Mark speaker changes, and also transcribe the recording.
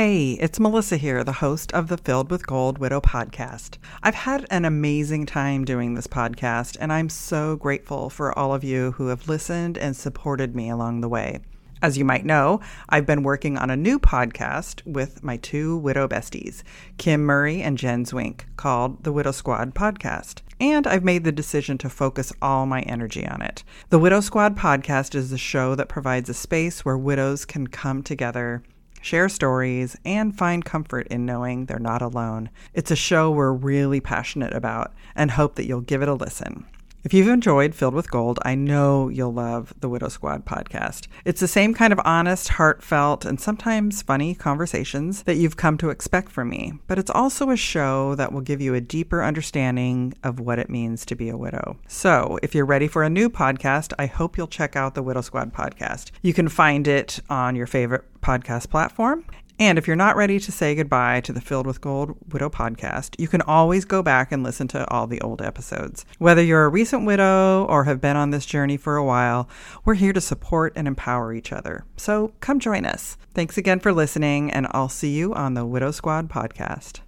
Speaker 1: Hey, it's Melissa here, the host of the Filled with Gold Widow podcast. I've had an amazing time doing this podcast, and I'm so grateful for all of you who have listened and supported me along the way. As you might know, I've been working on a new podcast with my two widow besties, Kim Murray and Jen Zwink, called the Widow Squad Podcast. And I've made the decision to focus all my energy on it. The Widow Squad Podcast is a show that provides a space where widows can come together share stories, and find comfort in knowing they're not alone. It's a show we're really passionate about and hope that you'll give it a listen. If you've enjoyed Filled with Gold, I know you'll love the Widow Squad podcast. It's the same kind of honest, heartfelt, and sometimes funny conversations that you've come to expect from me, but it's also a show that will give you a deeper understanding of what it means to be a widow. So, if you're ready for a new podcast, I hope you'll check out the Widow Squad podcast. You can find it on your favorite podcast platform and if you're not ready to say goodbye to the Filled with Gold Widow podcast, you can always go back and listen to all the old episodes. Whether you're a recent widow or have been on this journey for a while, we're here to support and empower each other. So come join us. Thanks again for listening, and I'll see you on the Widow Squad podcast.